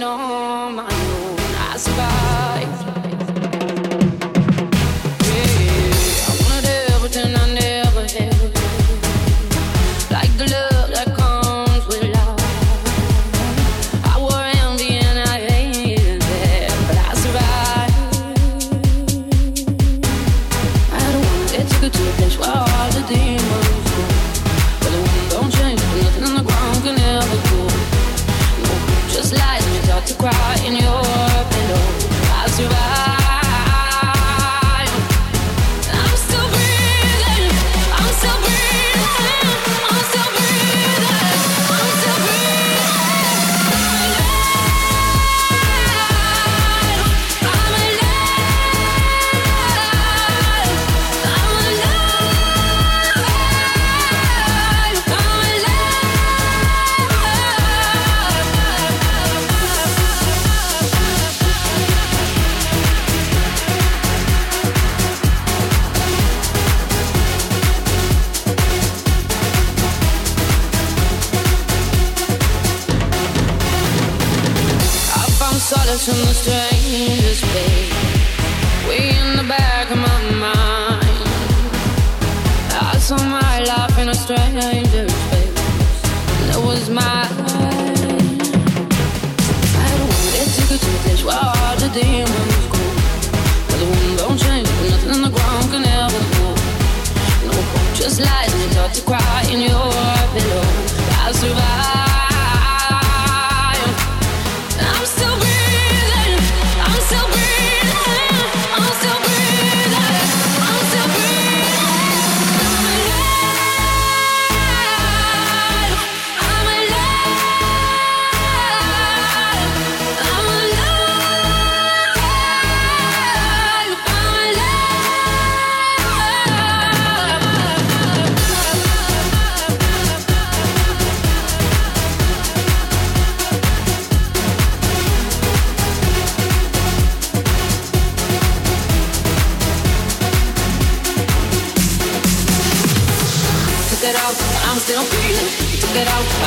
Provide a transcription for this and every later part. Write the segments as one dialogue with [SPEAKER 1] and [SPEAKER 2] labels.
[SPEAKER 1] going on.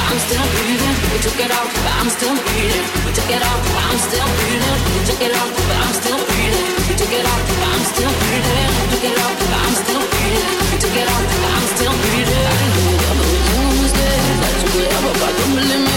[SPEAKER 1] I'm still breathing. We took it off, but I'm still breathing. We took it off, but I'm still breathing. We took it off, but I'm still breathing. We took it off, but I'm still breathing. We took it off, but I'm still breathing. We took it off, but I'm still breathing. I didn't know the other was there. That's what I don't believe.